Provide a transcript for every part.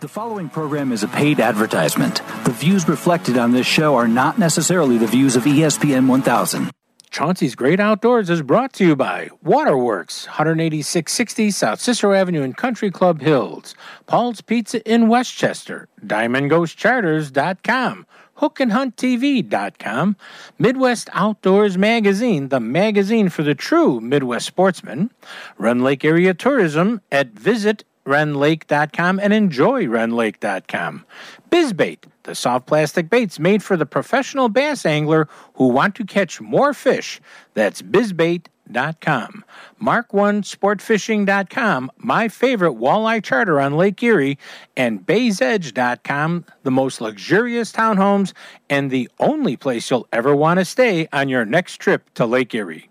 The following program is a paid advertisement. The views reflected on this show are not necessarily the views of ESPN 1000. Chauncey's Great Outdoors is brought to you by Waterworks, 18660 South Cicero Avenue in Country Club Hills, Paul's Pizza in Westchester, DiamondGhostCharters.com, HookandHuntTV.com, Midwest Outdoors Magazine, the magazine for the true Midwest sportsman, Rend Lake Area Tourism at Visit rendlake.com and enjoy rendlake.com. Bizbait, the soft plastic baits made for the professional bass angler who want to catch more fish. That's bizbait.com. Mark1sportfishing.com, my favorite walleye charter on Lake Erie, and baysedge.com, the most luxurious townhomes and the only place you'll ever want to stay on your next trip to Lake Erie.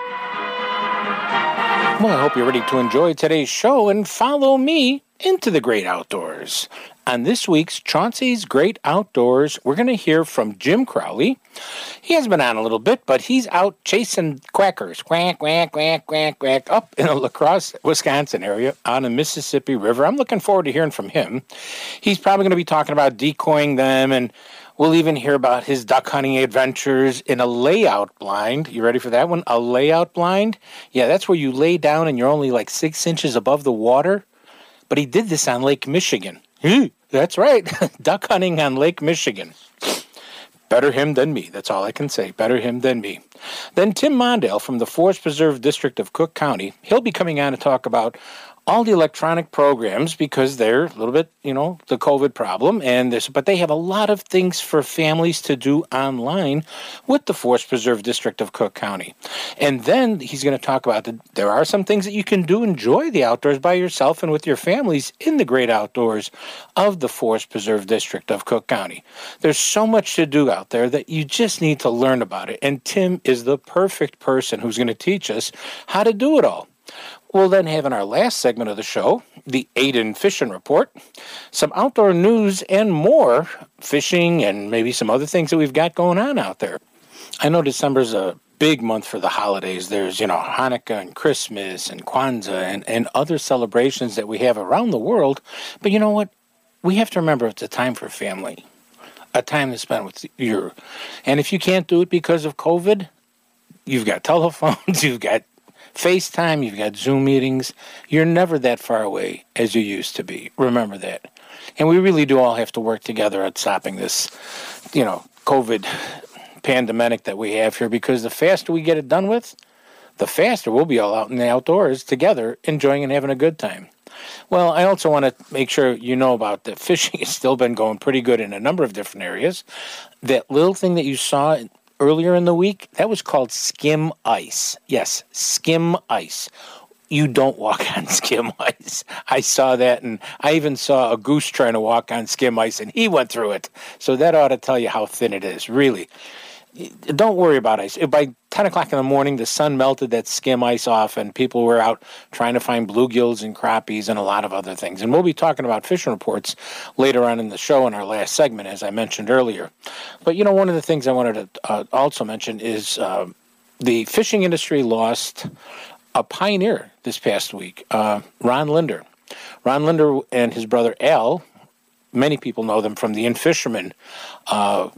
Well, I hope you're ready to enjoy today's show and follow me into the great outdoors. On this week's Chauncey's Great Outdoors, we're going to hear from Jim Crowley. He has been on a little bit, but he's out chasing quackers, quack, quack, quack, quack, quack, up in the La Crosse, Wisconsin area on the Mississippi River. I'm looking forward to hearing from him. He's probably going to be talking about decoying them, and we'll even hear about his duck hunting adventures in a layout blind. You ready for that one? A layout blind? Yeah, that's where you lay down and you're only like six inches above the water. But he did this on Lake Michigan. That's right, duck hunting on Lake Michigan. Better him than me. That's all I can say. Better him than me. Then Tim Mondale from the Forest Preserve District of Cook County. He'll be coming on to talk about all the electronic programs because they're a little bit, you know, the COVID problem, and this, but they have a lot of things for families to do online with the Forest Preserve District of Cook County. And then he's going to talk about that there are some things that you can do enjoy the outdoors by yourself and with your families in the great outdoors of the Forest Preserve District of Cook County. There's so much to do out there that you just need to learn about it. And Tim is the perfect person who's going to teach us how to do it all. We'll then have in our last segment of the show the Aiden Fishing Report, some outdoor news, and more fishing and maybe some other things that we've got going on out there. I know December's a big month for the holidays. There's, you know, Hanukkah and Christmas and Kwanzaa and, and other celebrations that we have around the world. But you know what? We have to remember it's a time for family, a time to spend with your. And if you can't do it because of COVID, you've got telephones, you've got FaceTime, you've got Zoom meetings. You're never that far away as you used to be. Remember that. And we really do all have to work together at stopping this, you know, COVID pandemic that we have here because the faster we get it done with, the faster we'll be all out in the outdoors together, enjoying and having a good time. Well, I also want to make sure you know about that fishing has still been going pretty good in a number of different areas. That little thing that you saw earlier in the week, that was called skim ice. Yes, skim ice. You don't walk on skim ice. I saw that, and I even saw a goose trying to walk on skim ice, and he went through it. So that ought to tell you how thin it is, really. Don't worry about ice. By 10 o'clock in the morning, the sun melted that skim ice off, and people were out trying to find bluegills and crappies and a lot of other things. And we'll be talking about fishing reports later on in the show in our last segment, as I mentioned earlier. But, you know, one of the things I wanted to uh, also mention is uh, the fishing industry lost a pioneer this past week, uh, Ron Lindner. Ron Lindner and his brother Al, many people know them from the In Fisherman uh,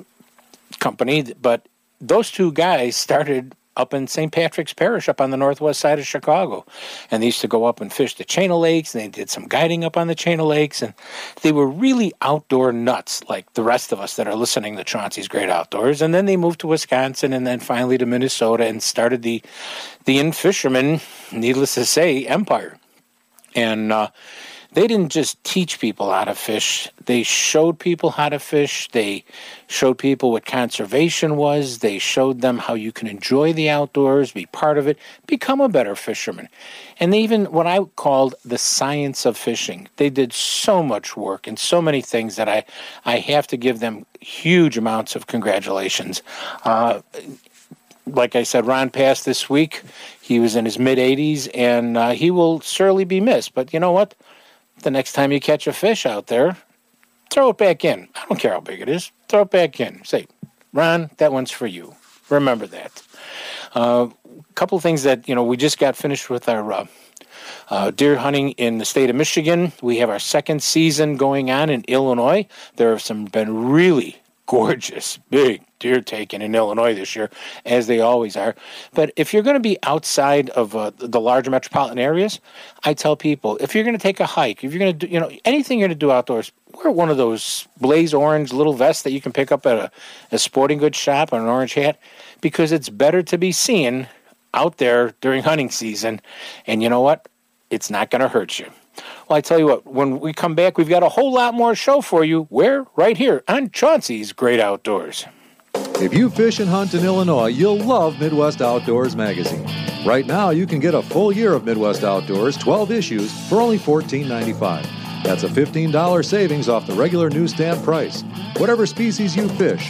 company, but those two guys started up in St. Patrick's Parish up on the northwest side of Chicago. And they used to go up and fish the chain of lakes, and they did some guiding up on the chain of lakes. And they were really outdoor nuts, like the rest of us that are listening to Chauncey's Great Outdoors. And then they moved to Wisconsin and then finally to Minnesota and started the, the In Fisherman, needless to say, empire. And uh, they didn't just teach people how to fish, they showed people how to fish. They showed people what conservation was. They showed them how you can enjoy the outdoors, be part of it, become a better fisherman. And they even, what I called the science of fishing, they did so much work and so many things that I, I have to give them huge amounts of congratulations. Uh, like I said, Ron passed this week. He was in his mid 80s, and uh, he will surely be missed. But you know what? The next time you catch a fish out there, throw it back in. I don't care how big it is. Throw it back in. Say, Ron, that one's for you. Remember that. A uh, couple things that you know, we just got finished with our uh, uh, deer hunting in the state of Michigan. We have our second season going on in Illinois. There have some been really gorgeous, big deer taken in Illinois this year, as they always are. But if you're going to be outside of uh, the larger metropolitan areas, I tell people if you're going to take a hike, if you're going to do, you know, anything you're going to do outdoors, wear one of those blaze orange little vests that you can pick up at a, a sporting goods shop or an orange hat, because it's better to be seen out there during hunting season. And you know what? It's not going to hurt you. Well, I tell you what, when we come back, we've got a whole lot more show for you. Where? Right here on Chauncey's Great Outdoors. If you fish and hunt in Illinois, you'll love Midwest Outdoors magazine. Right now, you can get a full year of Midwest Outdoors, 12 issues, for only $14.95. That's a $15 savings off the regular newsstand price. Whatever species you fish,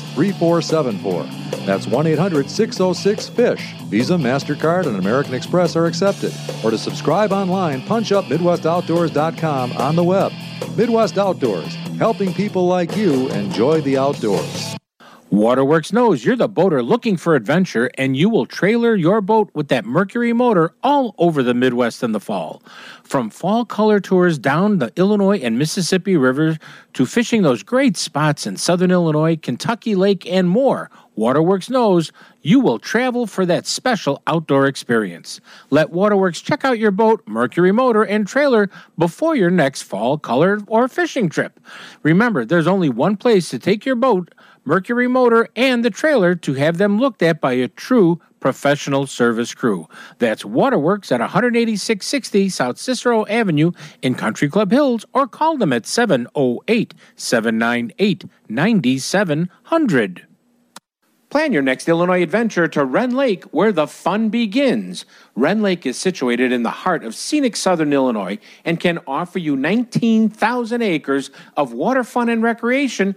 3474. That's 1 800 606 FISH. Visa, MasterCard, and American Express are accepted. Or to subscribe online, punch up MidwestOutdoors.com on the web. Midwest Outdoors, helping people like you enjoy the outdoors. Waterworks knows you're the boater looking for adventure, and you will trailer your boat with that Mercury motor all over the Midwest in the fall. From fall color tours down the Illinois and Mississippi rivers to fishing those great spots in southern Illinois, Kentucky Lake, and more, Waterworks knows you will travel for that special outdoor experience. Let Waterworks check out your boat, Mercury motor, and trailer before your next fall color or fishing trip. Remember, there's only one place to take your boat Mercury motor, and the trailer to have them looked at by a true professional service crew. That's Waterworks at 18660 South Cicero Avenue in Country Club Hills or call them at 708 798 9700. Plan your next Illinois adventure to Rend Lake, where the fun begins. Rend Lake is situated in the heart of scenic southern Illinois and can offer you 19,000 acres of water fun and recreation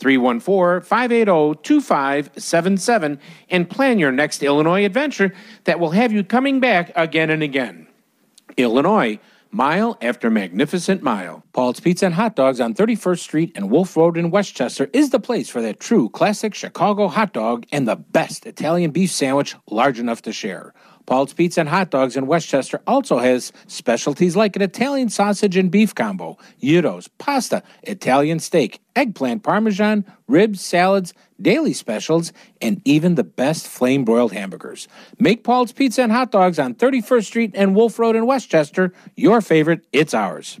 314 580 2577 and plan your next Illinois adventure that will have you coming back again and again. Illinois, mile after magnificent mile. Paul's Pizza and Hot Dogs on 31st Street and Wolf Road in Westchester is the place for that true classic Chicago hot dog and the best Italian beef sandwich large enough to share. Paul's Pizza and Hot Dogs in Westchester also has specialties like an Italian sausage and beef combo, gyros, pasta, Italian steak, eggplant parmesan, ribs, salads, daily specials, and even the best flame broiled hamburgers. Make Paul's Pizza and Hot Dogs on 31st Street and Wolf Road in Westchester your favorite. It's ours.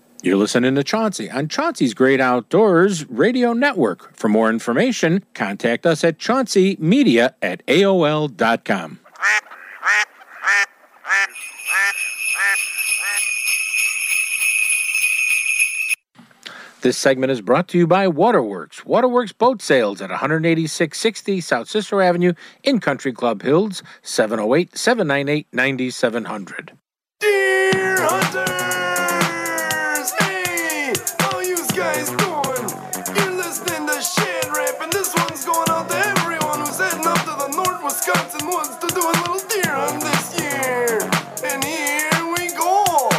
You're listening to Chauncey on Chauncey's Great Outdoors Radio Network. For more information, contact us at chaunceymedia at AOL.com. This segment is brought to you by Waterworks. Waterworks Boat Sales at 18660 South Cicero Avenue in Country Club Hills, 708 798 9700. Deer hunters! Little this year. And here we go.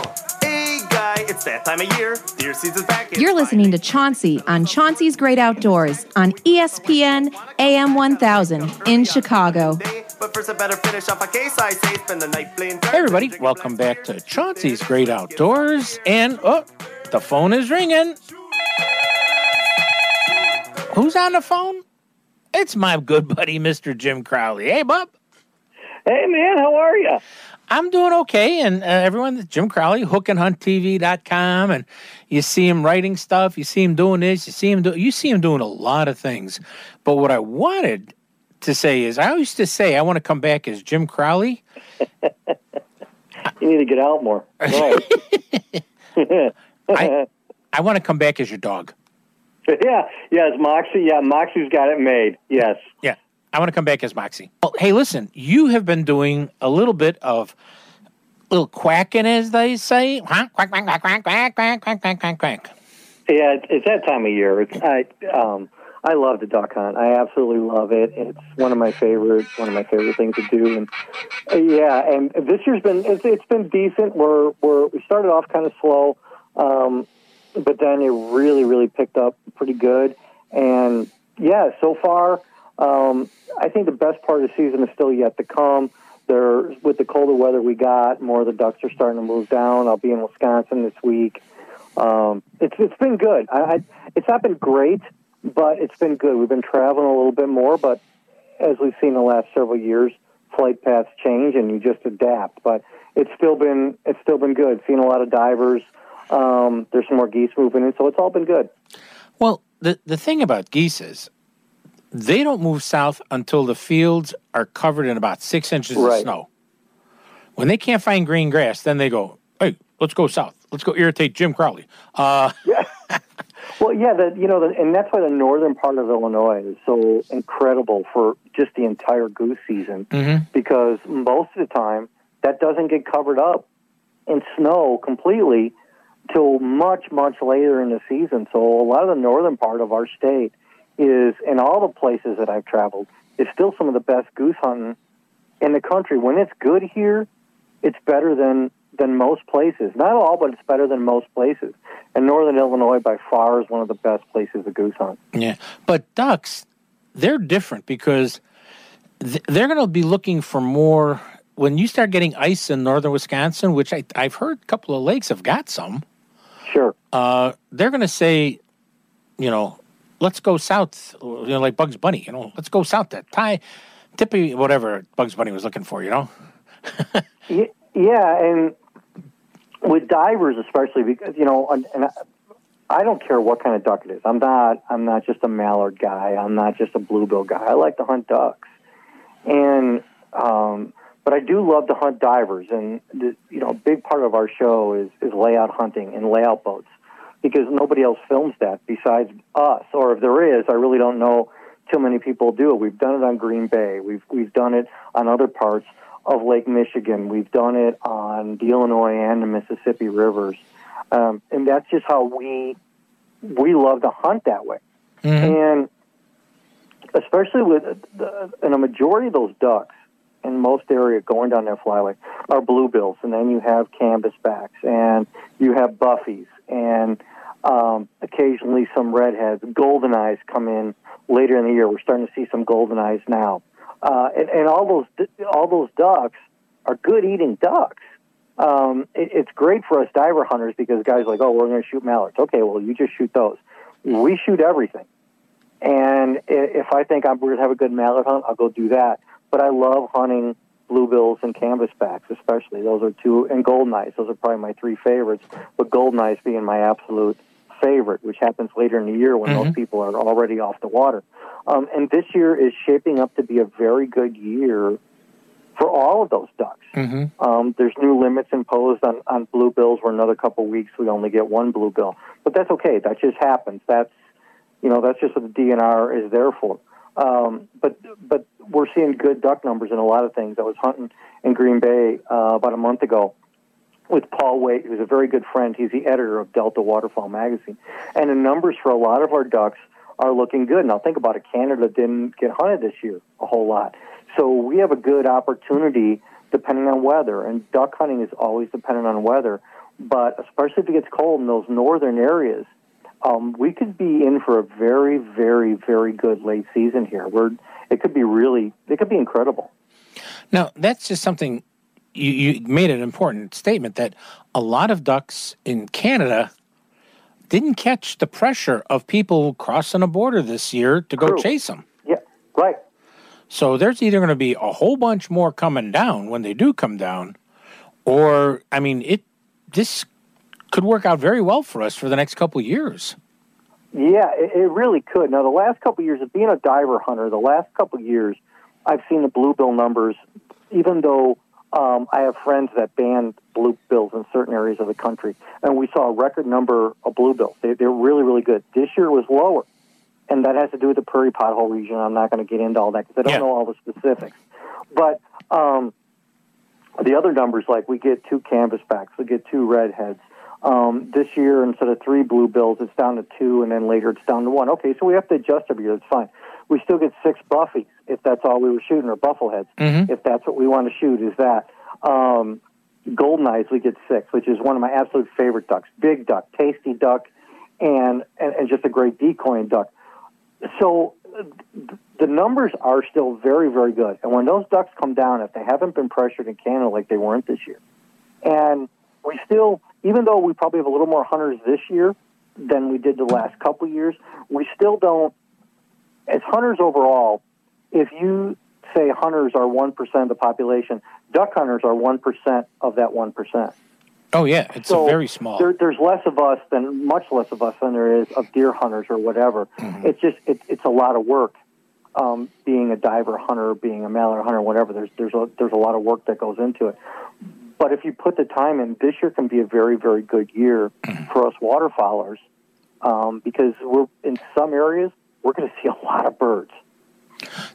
Hey, guy, it's that time of year. Deer season's back. It's You're listening to Chauncey on Chauncey's Great Outdoors on ESPN AM 1000 in Chicago. But first, I better finish off a case I say. Spend the night playing Hey, everybody, welcome back to Chauncey's Great Outdoors. And, oh, the phone is ringing. Who's on the phone? It's my good buddy, Mr. Jim Crowley. Hey, bub. Hey man, how are you? I'm doing okay. And uh, everyone, Jim Crowley, hookandhunttv.com. And you see him writing stuff. You see him doing this. You see him do, you see him doing a lot of things. But what I wanted to say is I used to say I want to come back as Jim Crowley. You need to get out more. Right. I, I want to come back as your dog. yeah, yes, Moxie. Yeah, Moxie's got it made. Yes. Yeah. I want to come back as Moxie. Hey, listen, you have been doing a little bit of little quacking, as they say. Quack, quack, quack, quack, quack, quack, quack, quack, quack, quack. Yeah, it's, it's that time of year. It's I um I love the duck hunt. I absolutely love it. It's one of my favorite one of my favorite things to do. And uh, yeah, and this year's been it's, it's been decent. We're we're we started off kind of slow, um, but then it really really picked up pretty good. And yeah, so far, um, I think the best part of the season is still yet to come. There, with the colder weather we got, more of the ducks are starting to move down. I'll be in Wisconsin this week. Um, it's it's been good. I, I, it's not been great, but it's been good. We've been traveling a little bit more, but as we've seen the last several years, flight paths change and you just adapt. But it's still been it's still been good. Seen a lot of divers. Um, there's some more geese moving in, so it's all been good. Well, the, the thing about geese is they don't move south until the fields are covered in about six inches of snow. When they can't find green grass, then they go, hey, let's go south. Let's go irritate Jim Crowley. Uh, Well, yeah, the, you know, the, and that's why the northern part of Illinois is so incredible for just the entire goose season because most of the time that doesn't get covered up in snow completely till much, much later in the season. So a lot of the northern part of our state is, in all the places that I've traveled, is still some of the best goose hunting in the country. When it's good here, it's better than than most places. Not all, but it's better than most places. And northern Illinois, by far, is one of the best places to goose hunt. Yeah, but ducks, they're different because th- they're going to be looking for more. When you start getting ice in northern Wisconsin, which I, I've heard a couple of lakes have got some, Sure. uh, they're going to say, you know, let's go south, you know, like Bugs Bunny, you know, let's go south. That tie, tippy, whatever Bugs Bunny was looking for, you know. Yeah, and with divers especially because you know, and and I don't care what kind of duck it is. I'm not. I'm not just a mallard guy. I'm not just a bluebill guy. I like to hunt ducks, and um, but I do love to hunt divers. And the, you know, a big part of our show is is layout hunting and layout boats because nobody else films that besides us. Or if there is, I really don't know too many people do it. We've done it on Green Bay. We've we've done it on other parts of Lake Michigan. We've done it on the Illinois and the Mississippi rivers, um, and that's just how we we love to hunt that way. And especially with the, and a majority of those ducks in most areas going down that flyway are bluebills, and then you have canvasbacks, and you have buffies, and um, occasionally some redheads. Golden eyes come in later in the year. We're starting to see some golden eyes now, uh, and, and all those all those ducks are good eating ducks. Um, it, it's great for us diver hunters because guys are like, oh, we're going to shoot mallards. Okay, well, you just shoot those. We shoot everything. And if I think I'm, going to have a good mallard hunt, I'll go do that. But I love hunting bluebills and canvasbacks, especially. Those are two, and golden eyes. Those are probably my three favorites. But golden eyes being my absolute favorite, which happens later in the year when Mm-hmm. most people are already off the water. Um, and this year is shaping up to be a very good year for all of those ducks. Mm-hmm. Um, there's new limits imposed on, on bluebills. Where another couple weeks we only get one bluebill, but that's okay. That just happens. That's you know that's just what the DNR is there for. Um, but but we're seeing good duck numbers in a lot of things. I was hunting in Green Bay uh, about a month ago with Paul Wait, who's a very good friend. He's the editor of Delta Waterfowl magazine, and the numbers for a lot of our ducks are looking good. Now think about it. Canada didn't get hunted this year a whole lot, so we have a good opportunity depending on weather. And duck hunting is always dependent on weather, but especially if it gets cold in those northern areas, um, we could be in for a very, very, very good late season here. We're it could be really it could be incredible. Now, that's just something you, you made an important statement that a lot of ducks in Canada didn't catch the pressure of people crossing a border this year to go True. chase them. Yeah, right. So there's either going to be a whole bunch more coming down when they do come down, or I mean, it this could work out very well for us for the next couple of years. Yeah, it, it really could. Now, the last couple of years of being a diver hunter, the last couple of years, I've seen the bluebill numbers. Even though um, I have friends that banned bluebills in certain areas of the country, and we saw a record number of bluebills. They, they're really, really good. This year was lower, and that has to do with the prairie pothole region. I'm not going to get into all that because I don't Yeah. know all the specifics. But um, the other numbers, like we get two canvasbacks, we get two redheads. Um, this year, instead of three bluebills, it's down to two, and then later it's down to one. Okay, so we have to adjust every year. That's fine. We still get six buffies if that's all we were shooting, or buffleheads Mm-hmm. if that's what we want to shoot. Is that um, golden eyes? We get six, which is one of my absolute favorite ducks. Big duck, tasty duck, and and, and just a great decoying duck. So th- the numbers are still very, very good. And when those ducks come down, if they haven't been pressured in Canada like they weren't this year, and we still, even though we probably have a little more hunters this year than we did the last couple of years, we still don't, as hunters overall, if you say hunters are 1% of the population, duck hunters are 1% of that 1%. Oh yeah, it's So a very small. There, there's less of us than much less of us than there is of deer hunters or whatever. Mm-hmm. It's just it, it's a lot of work. Um, being a diver hunter, being a mallard hunter, whatever. There's there's a there's a lot of work that goes into it. But if you put the time in, this year can be a very very good year Mm-hmm. for us waterfowlers um, because we're in some areas we're going to see a lot of birds.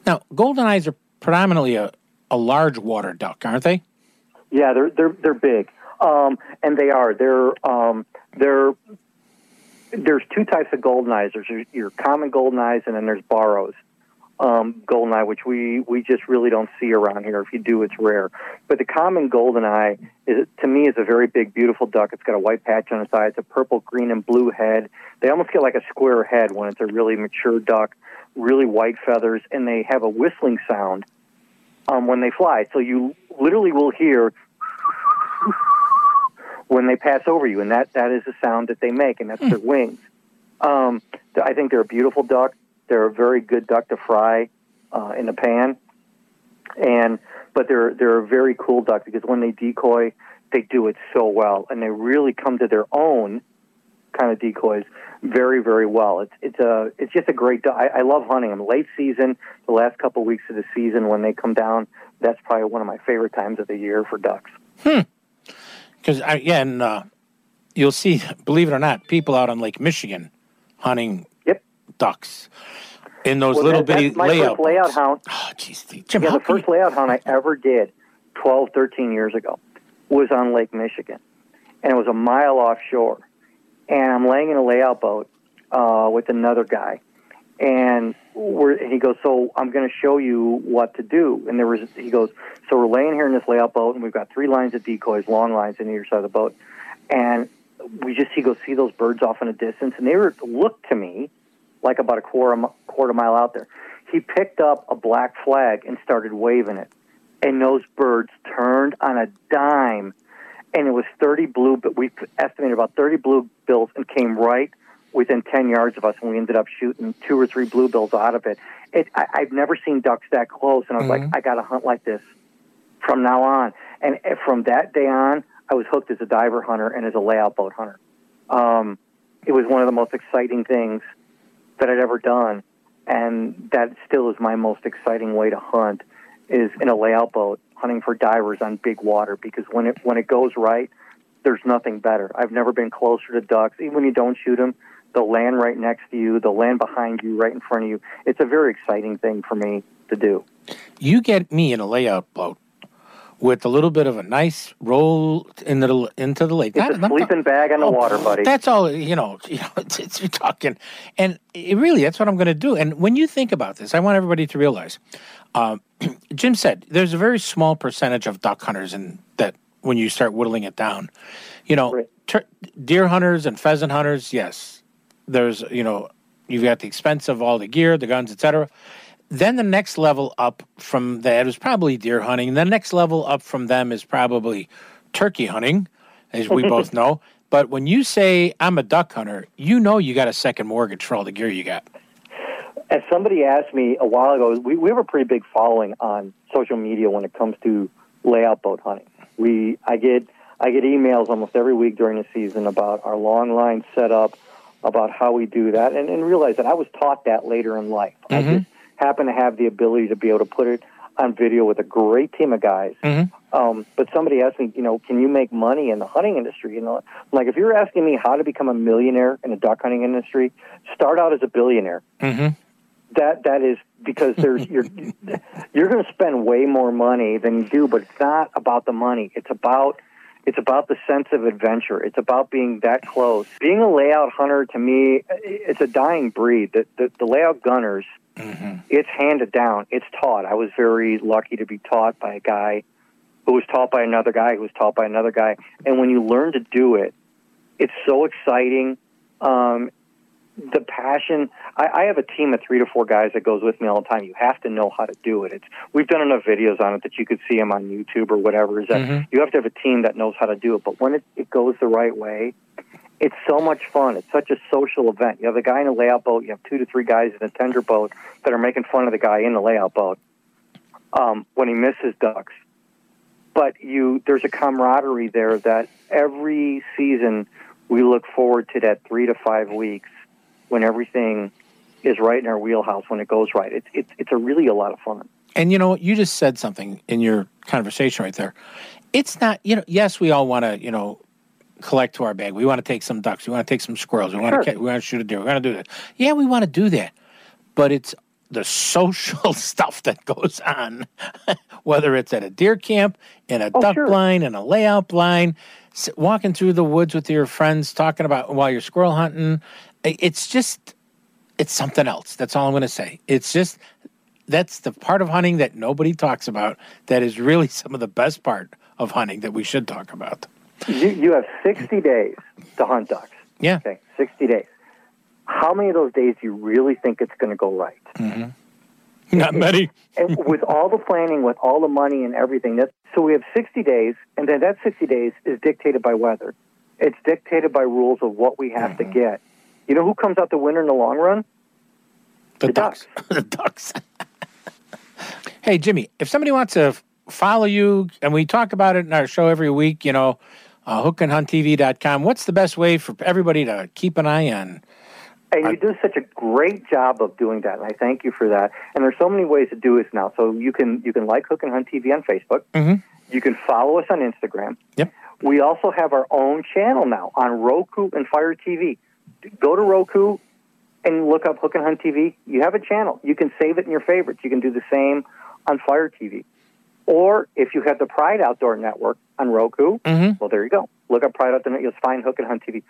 Now, golden eyes are predominantly a, a large water duck, aren't they? Yeah, they're they're they're big, um, and they are. They're um, they're there's two types of golden eyes. There's your, your common golden eyes, and then there's Barrows um, golden eye, which we we just really don't see around here. If you do, it's rare. But the common golden eye is to me is a very big, beautiful duck. It's got a white patch on its eye. It's a purple, green, and blue head. They almost get like a square head when it's a really mature duck. Really white feathers, and they have a whistling sound um, when they fly. So you literally will hear when they pass over you, and that, that is the sound that they make, and that's their wings. Um, I think they're a beautiful duck. They're a very good duck to fry uh, in a pan, and but they're they're a very cool duck because when they decoy, they do it so well, and they really come to their own kind of decoys very very well. It's it's a it's just a great. duck. I, I love hunting them. Late season, the last couple weeks of the season when they come down, that's probably one of my favorite times of the year for ducks. Hmm. Because and uh, you'll see, believe it or not, people out on Lake Michigan hunting. Ducks in those Well, little that- bitty my layout. first layout hunt. Oh, jeez, Jim, yeah, the first layout hunt I ever did, 12, 13 years ago, was on Lake Michigan, and it was a mile offshore. And I'm laying in a layout boat uh, with another guy, and we're, and he goes, "So I'm going to show you what to do." And there was, he goes, "So we're laying here in this layout boat, and we've got three lines of decoys, long lines on either side of the boat, and we just he goes see those birds off in a distance, and they were looked to me like about a quarter quarter mile out there. He picked up a black flag and started waving it, and those birds turned on a dime, and it was thirty blue. But we estimated about thirty blue bills and came right within ten yards of us, and we ended up shooting two or three bluebills out of it. It I, I've never seen ducks that close, and I was like, I got to hunt like this from now on. And from that day on, I was hooked as a diver hunter and as a layout boat hunter. Um, it was one of the most exciting things that I'd ever done, and that still is my most exciting way to hunt is in a layout boat hunting for divers on big water because when it when it goes right, there's nothing better. I've never been closer to ducks. Even when you don't shoot them, they'll land right next to you. They'll land behind you, right in front of you. It's a very exciting thing for me to do. You get me in a layout boat with a little bit of a nice roll into the into the lake. It's a Not- sleeping bag on the water, buddy. That's all you know. You know, it's, it's you're talking, and it really, that's what I'm going to do. And when you think about this, I want everybody to realize. Um, Jim said there's a very small percentage of duck hunters, and that when you start whittling it down, you know, tur- deer hunters and pheasant hunters. Yes, there's you know, you've got the expense of all the gear, the guns, etc. Then the next level up from that is probably deer hunting. The next level up from them is probably turkey hunting, as we both know. But when you say I'm a duck hunter, you know you got a second mortgage for all the gear you got. As somebody asked me a while ago, we, we have a pretty big following on social media when it comes to layout boat hunting. We I get I get emails almost every week during the season about our long line setup, about how we do that, and, and realize that I was taught that later in life. I mm-hmm. just happen to have the ability to be able to put it on video with a great team of guys. Um, but somebody asked me, you know, can you make money in the hunting industry? You know, like if you're asking me how to become a millionaire in the duck hunting industry, start out as a billionaire. Mm-hmm. That that is because there's you're you're going to spend way more money than you do, but it's not about the money. It's about it's about the sense of adventure. It's about being that close. Being a layout hunter to me, it's a dying breed. The the, the layout gunners, it's handed down. It's taught. I was very lucky to be taught by a guy who was taught by another guy who was taught by another guy. And when you learn to do it, it's so exciting. Um, the passion. I, I have a team of three to four guys that goes with me all the time. You have to know how to do it. It's we've done enough videos on it that you could see them on YouTube or whatever. Is that Mhm. you have to have a team that knows how to do it. But when it, it goes the right way, it's so much fun. It's such a social event. You have a guy in a layout boat. You have two to three guys in a tender boat that are making fun of the guy in the layout boat um, when he misses ducks. But you, there's a camaraderie there that every season we look forward to that three to five weeks when everything is right in our wheelhouse when it goes right. It's it's it's a really a lot of fun. And you know, you just said something in your conversation right there. It's not, you know, yes, we all want to, you know, collect to our bag. We want to take some ducks. We want to take some squirrels. We want to we want to shoot a deer. We want to do that. Yeah, we want to do that. But it's the social stuff that goes on, whether it's at a deer camp, in a Oh, duck sure. blind, in a layout blind, walking through the woods with your friends, talking about while you're squirrel hunting. It's just, it's something else. That's all I'm going to say. It's just, that's the part of hunting that nobody talks about. That is really some of the best part of hunting that we should talk about. You you have sixty days to hunt ducks. Yeah. Okay, sixty days. How many of those days do you really think it's going to go right? Mm-hmm. Not many. and with all the planning, with all the money and everything, that so we have 60 days, and then that 60 days is dictated by weather. It's dictated by rules of what we have Mm-hmm. to get. You know who comes out the winner in the long run? The, ducks. the ducks. hey, Jimmy, if somebody wants to follow you, and we talk about it in our show every week, you know, uh, hookandhunttv.com, what's the best way for everybody to keep an eye on? And you do such a great job of doing that, and I thank you for that. And there's so many ways to do this now. So you can you can like Hook and Hunt TV on Facebook. Mm-hmm. You can follow us on Instagram. Yep. We also have our own channel now on Roku and Fire TV. Go to Roku and look up Hook and Hunt TV. You have a channel. You can save it in your favorites. You can do the same on Fire TV. Or if you have the Pride Outdoor Network on Roku, Mm-hmm. well, there you go. Look up Pride Outdoor Network. You'll find Hook and Hunt TV.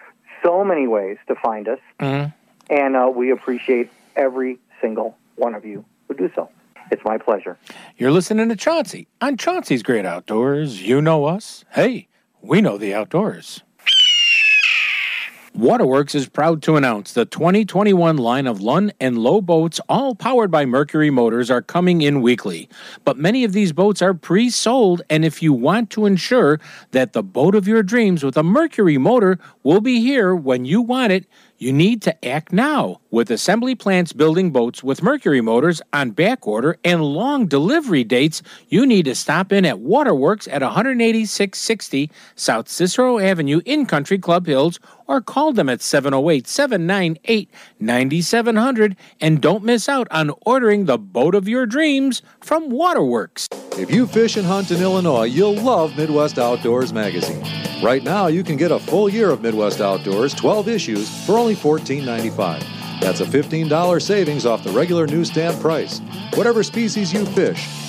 So many ways to find us. Mm-hmm. And uh, we appreciate every single one of you who do so. It's my pleasure. You're listening to Chauncey on Chauncey's Great Outdoors. You know us. Hey, we know the outdoors. Waterworks is proud to announce the 2021 line of Lund and Lowe boats, all powered by Mercury motors, are coming in weekly. But many of these boats are pre sold, and if you want to ensure that the boat of your dreams with a Mercury motor will be here when you want it, You need to act now. With assembly plants building boats with Mercury motors on back order and long delivery dates, you need to stop in at Waterworks at 18660 South Cicero Avenue in Country Club Hills or call them at 708 798 9700 and don't miss out on ordering the boat of your dreams from Waterworks. If you fish and hunt in Illinois, you'll love Midwest Outdoors magazine. Right now, you can get a full year of Midwest Outdoors, 12 issues, for only $14.95. That's a $15 savings off the regular newsstand price. Whatever species you fish,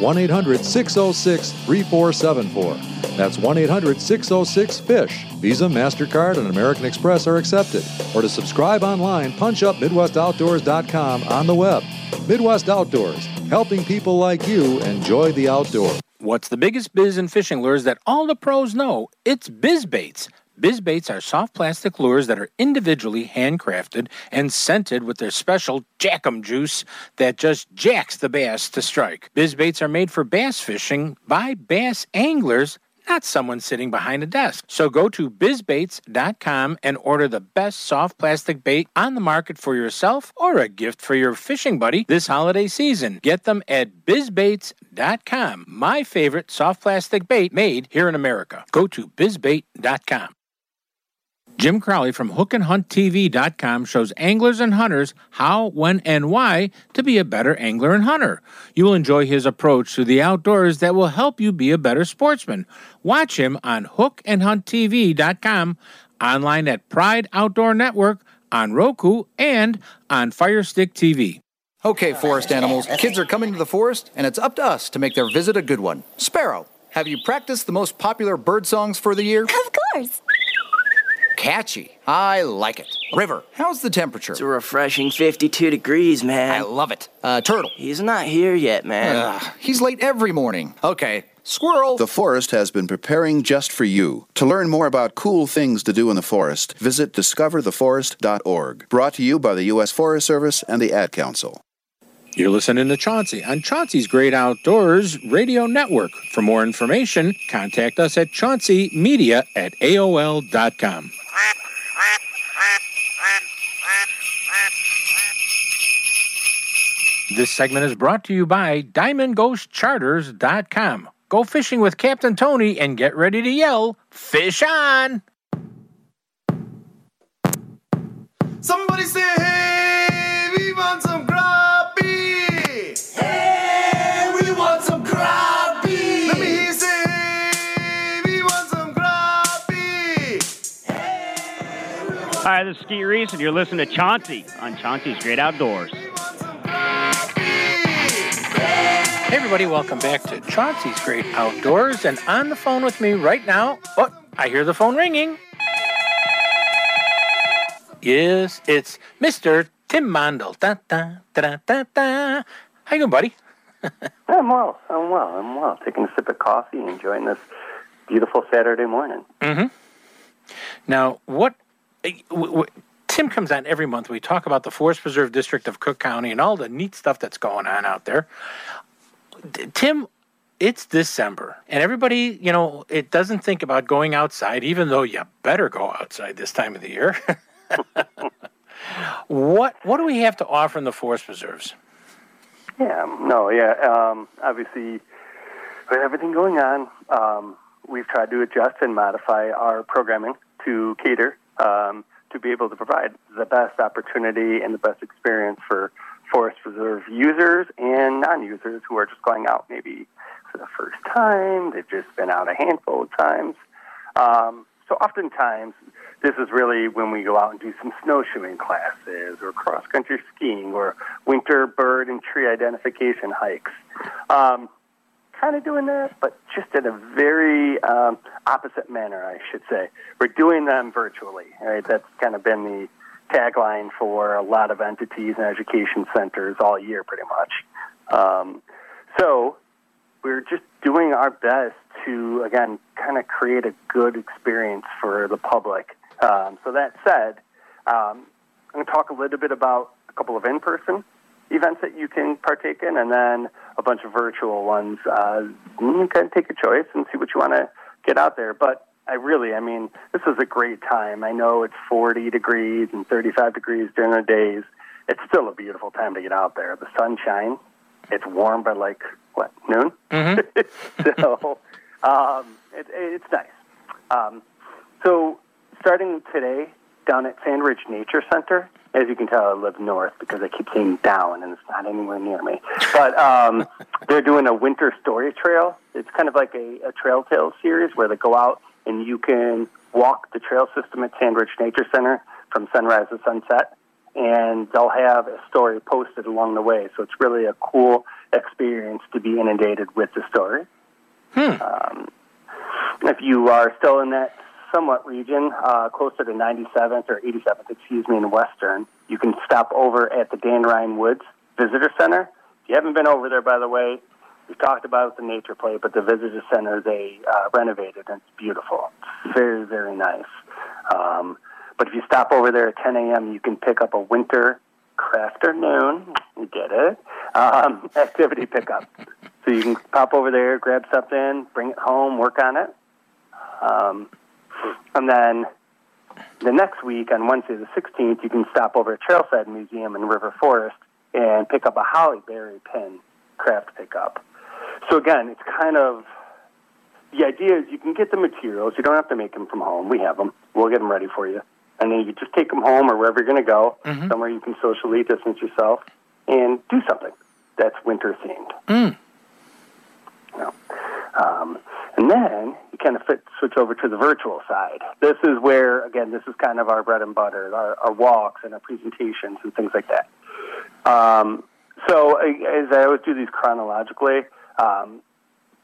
1 800 606 3474. That's 1 800 606 FISH. Visa, MasterCard, and American Express are accepted. Or to subscribe online, punch up MidwestOutdoors.com on the web. Midwest Outdoors, helping people like you enjoy the outdoors. What's the biggest biz in fishing lures that all the pros know? It's BizBaits. BizBaits are soft plastic lures that are individually handcrafted and scented with their special jackum juice that just jacks the bass to strike. BizBaits are made for bass fishing by bass anglers not someone sitting behind a desk. So go to bizbaits.com and order the best soft plastic bait on the market for yourself or a gift for your fishing buddy this holiday season. Get them at bizbaits.com. My favorite soft plastic bait made here in America. Go to bizbait.com. Jim Crowley from hookandhunttv.com shows anglers and hunters how, when, and why to be a better angler and hunter. You will enjoy his approach to the outdoors that will help you be a better sportsman. Watch him on hookandhunttv.com, online at Pride Outdoor Network, on Roku, and on Firestick TV. Okay, forest animals, kids are coming to the forest, and it's up to us to make their visit a good one. Sparrow, have you practiced the most popular bird songs for the year? Of course. Catchy. I like it. River, how's the temperature? It's a refreshing 52 degrees, man. I love it. Uh, turtle. He's not here yet, man. Ugh, he's late every morning. Okay. Squirrel. The forest has been preparing just for you. To learn more about cool things to do in the forest, visit discovertheforest.org. Brought to you by the U.S. Forest Service and the Ad Council. You're listening to Chauncey on Chauncey's Great Outdoors Radio Network. For more information, contact us at chaunceymedia at AOL.com. This segment is brought to you by DiamondGhostCharters.com. Go fishing with Captain Tony and get ready to yell, Fish on! Somebody say, hey, we want some crappie. Hey, we want some crappie. Let me hear you say, hey, we want some crappie. Hey, Hi, this is Skeet Reese, and you're listening to Chauncey on Chauncey's Great Outdoors. Hey, everybody, welcome back to Chauncey's Great Outdoors. And on the phone with me right now, oh, I hear the phone ringing. Yes, it's Mr. Tim Mondel. Da, da, da, da, da. How you doing, buddy? I'm well. I'm well. I'm well. Taking a sip of coffee, and enjoying this beautiful Saturday morning. Mm-hmm. Now, what eh, w- w- Tim comes on every month. We talk about the Forest Preserve District of Cook County and all the neat stuff that's going on out there. Tim, it's December, and everybody, you know, it doesn't think about going outside, even though you better go outside this time of the year. what what do we have to offer in the forest preserves? Yeah. No. Yeah. Um, obviously, with everything going on, um, we've tried to adjust and modify our programming to cater um, to be able to provide the best opportunity and the best experience for forest reserve users and non-users who are just going out maybe for the first time. They've just been out a handful of times. Um, so oftentimes, this is really when we go out and do some snowshoeing classes or cross-country skiing or winter bird and tree identification hikes. Um, kind of doing that, but just in a very um, opposite manner, I should say. We're doing them virtually. Right? That's kind of been the tagline for a lot of entities and education centers all year, pretty much. Um, so we're just doing our best to, again, kind of create a good experience for the public. Um, so that said, um, I'm going to talk a little bit about a couple of in-person events that you can partake in, and then a bunch of virtual ones. Uh, you can take a choice and see what you want to get out there. But I really, I mean, this is a great time. I know it's 40 degrees and 35 degrees during the days. It's still a beautiful time to get out there. The sunshine. It's warm by like what noon. so um, it, it's nice. Um, so starting today down at Sandridge Nature Center, as you can tell, I live north because I keep saying down, and it's not anywhere near me. But um, they're doing a winter story trail. It's kind of like a, a trail tale series where they go out and you can walk the trail system at Sandridge Nature Center from sunrise to sunset, and they'll have a story posted along the way. So it's really a cool experience to be inundated with the story. Um, if you are still in that somewhat region, uh, closer to 97th or 87th, excuse me, in Western, you can stop over at the Dan Ryan Woods Visitor Center. If you haven't been over there, by the way, we talked about the nature play, but the visitor center they uh, renovated and it's beautiful. It's very, very nice. Um, but if you stop over there at 10 a.m., you can pick up a winter craft or noon, you get it, um, activity pickup. So you can pop over there, grab something, bring it home, work on it. Um, and then the next week, on Wednesday the 16th, you can stop over at Trailside Museum in River Forest and pick up a holly berry pin craft pickup. So again, it's kind of the idea is you can get the materials. You don't have to make them from home. We have them. We'll get them ready for you, and then you just take them home or wherever you're going to go, Mhm. somewhere you can socially distance yourself and do something that's winter themed. Mm. Um, and then you kind of fit, switch over to the virtual side. This is where, again, this is kind of our bread and butter, our, our walks and our presentations and things like that. Um, so as I always do these chronologically, um,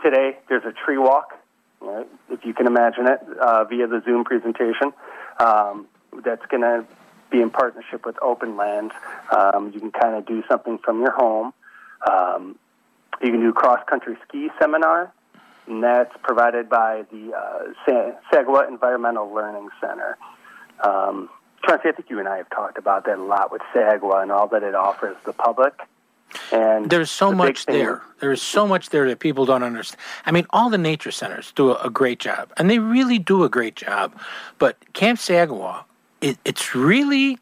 today there's a tree walk, right, if you can imagine it, uh, via the Zoom presentation. Um, that's going to be in partnership with Open Lands. Um, you can kind of do something from your home. Um, you can do cross country ski seminar, and that's provided by the uh, Environmental Learning Center. Um, Chauncey, I think you and I have talked about that a lot with Sagawau and all that it offers the public. And There's so the much there. There is so much there that people don't understand. I mean, all the nature centers do a, a great job, and they really do a great job. But Camp Sagawau, it, it's really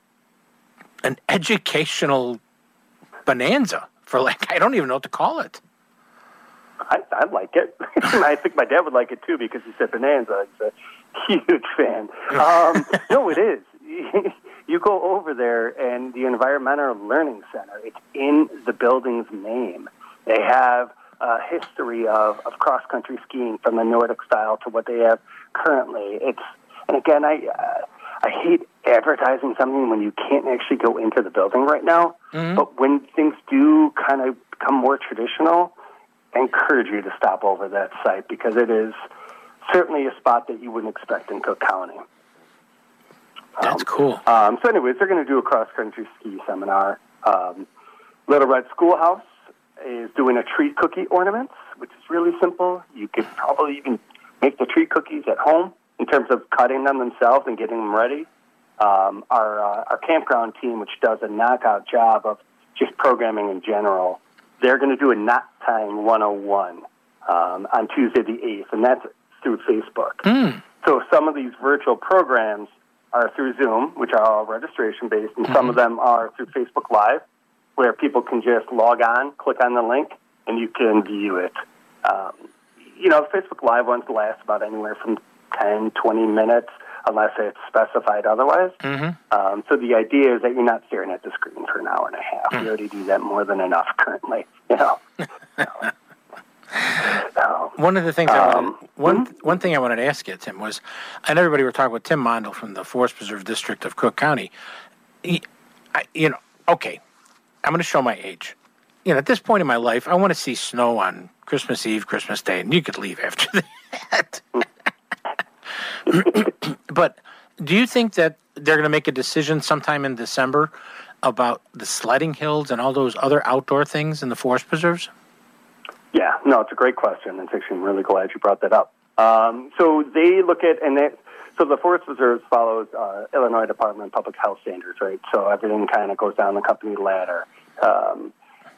an educational bonanza for like I don't even know what to call it. I, I like it. I think my dad would like it too because he said Bonanza. He's a huge fan. Um, no, it is. you go over there, and the Environmental Learning Center. It's in the building's name. They have a history of, of cross country skiing from the Nordic style to what they have currently. It's and again, I uh, I hate advertising something when you can't actually go into the building right now. But when things do kind of become more traditional, I encourage you to stop over that site because it is certainly a spot that you wouldn't expect in Cook County. That's cool. Um, so, anyways, they're going to do a cross country ski seminar. Um, Little Red Schoolhouse is doing a tree cookie ornaments, which is really simple. You could probably even make the tree cookies at home in terms of cutting them themselves and getting them ready. Um, our uh, our campground team, which does a knockout job of just programming in general, they're going to do a Knot Time 101 um, on Tuesday the 8th, and that's through Facebook. So some of these virtual programs are through Zoom, which are all registration based, and some of them are through Facebook Live, where people can just log on, click on the link, and you can view it. Um, you know, Facebook Live ones last about anywhere from 10, 20 minutes, unless it's specified otherwise. Mm-hmm. Um, so the idea is that you're not staring at the screen for an hour and a half. We already do that more than enough currently. You know. One of the things I Um, wanted, one one thing I wanted to ask you, Tim, was, and everybody were talking with Tim Mondel from the Forest Preserve District of Cook County. He, I, you know, okay, I'm going to show my age. You know, at this point in my life, I want to see snow on Christmas Eve, Christmas Day, and you could leave after that. but do you think that they're going to make a decision sometime in December about the sledding hills and all those other outdoor things in the forest preserves? Yeah, no, it's a great question. And actually, I'm really glad you brought that up. Um, so they look at, and they, so the Forest Reserves follows uh, Illinois Department of Public Health standards, right? So everything kind of goes down the company ladder. Um,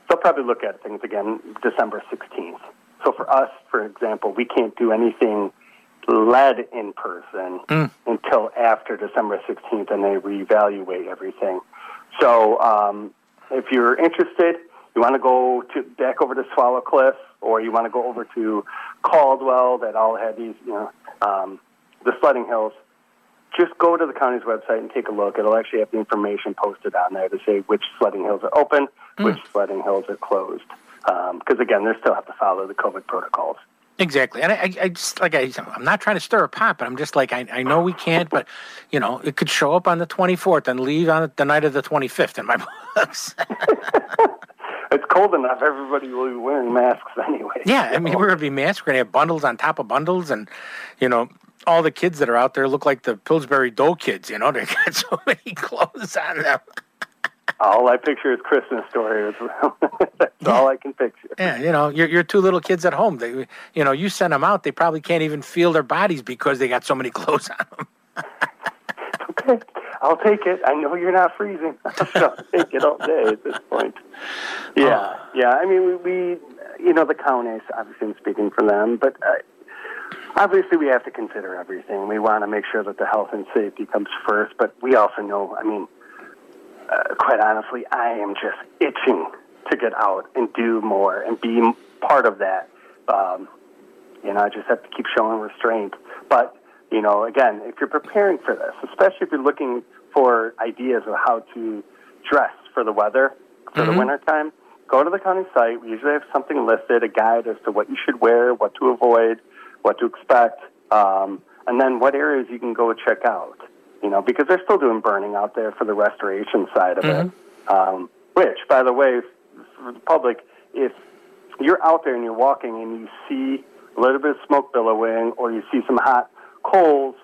they'll probably look at things again December 16th. So for us, for example, we can't do anything led in person Mm. until after December 16th, and they reevaluate everything. So um, if you're interested, you want to go to back over to Swallow Cliff, or you want to go over to Caldwell, that all had these, you know, um, the sledding hills. Just go to the county's website and take a look. It'll actually have the information posted on there to say which sledding hills are open, which sledding hills are closed. Because again, they still have to follow the COVID protocols. Exactly, and I, I, I just like I, I'm not trying to stir a pot, but I'm just like I, I know we can't, but you know it could show up on the 24th and leave on the night of the 25th in my books. It's cold enough; everybody will be wearing masks anyway. yeah, I mean we're gonna be masked. We're gonna have bundles on top of bundles, and you know all the kids that are out there look like the Pillsbury Dough kids. You know they got so many clothes on them. All I picture is Christmas story. That's all I can picture. Yeah, you know, your your two little kids at home. They, you know, you send them out, they probably can't even feel their bodies because they got so many clothes on them. Okay, I'll take it. I know you're not freezing. I'll take it all day at this point. Yeah, yeah. I mean, we, we you know, the counties. Obviously, I'm speaking for them, but uh, obviously, we have to consider everything. We want to make sure that the health and safety comes first, but we also know. I mean, uh, quite honestly, I am just itching to get out and do more and be part of that. Um, you know, I just have to keep showing restraint. But, you know, again, if you're preparing for this, especially if you're looking for ideas of how to dress for the weather for the Mhm. winter time, go to the county site. We usually have something listed, a guide as to what you should wear, what to avoid, what to expect, um, and then what areas you can go check out. You know, because they're still doing burning out there for the restoration side of it. Um, which, by the way, for the public, if you're out there and you're walking and you see a little bit of smoke billowing or you see some hot coals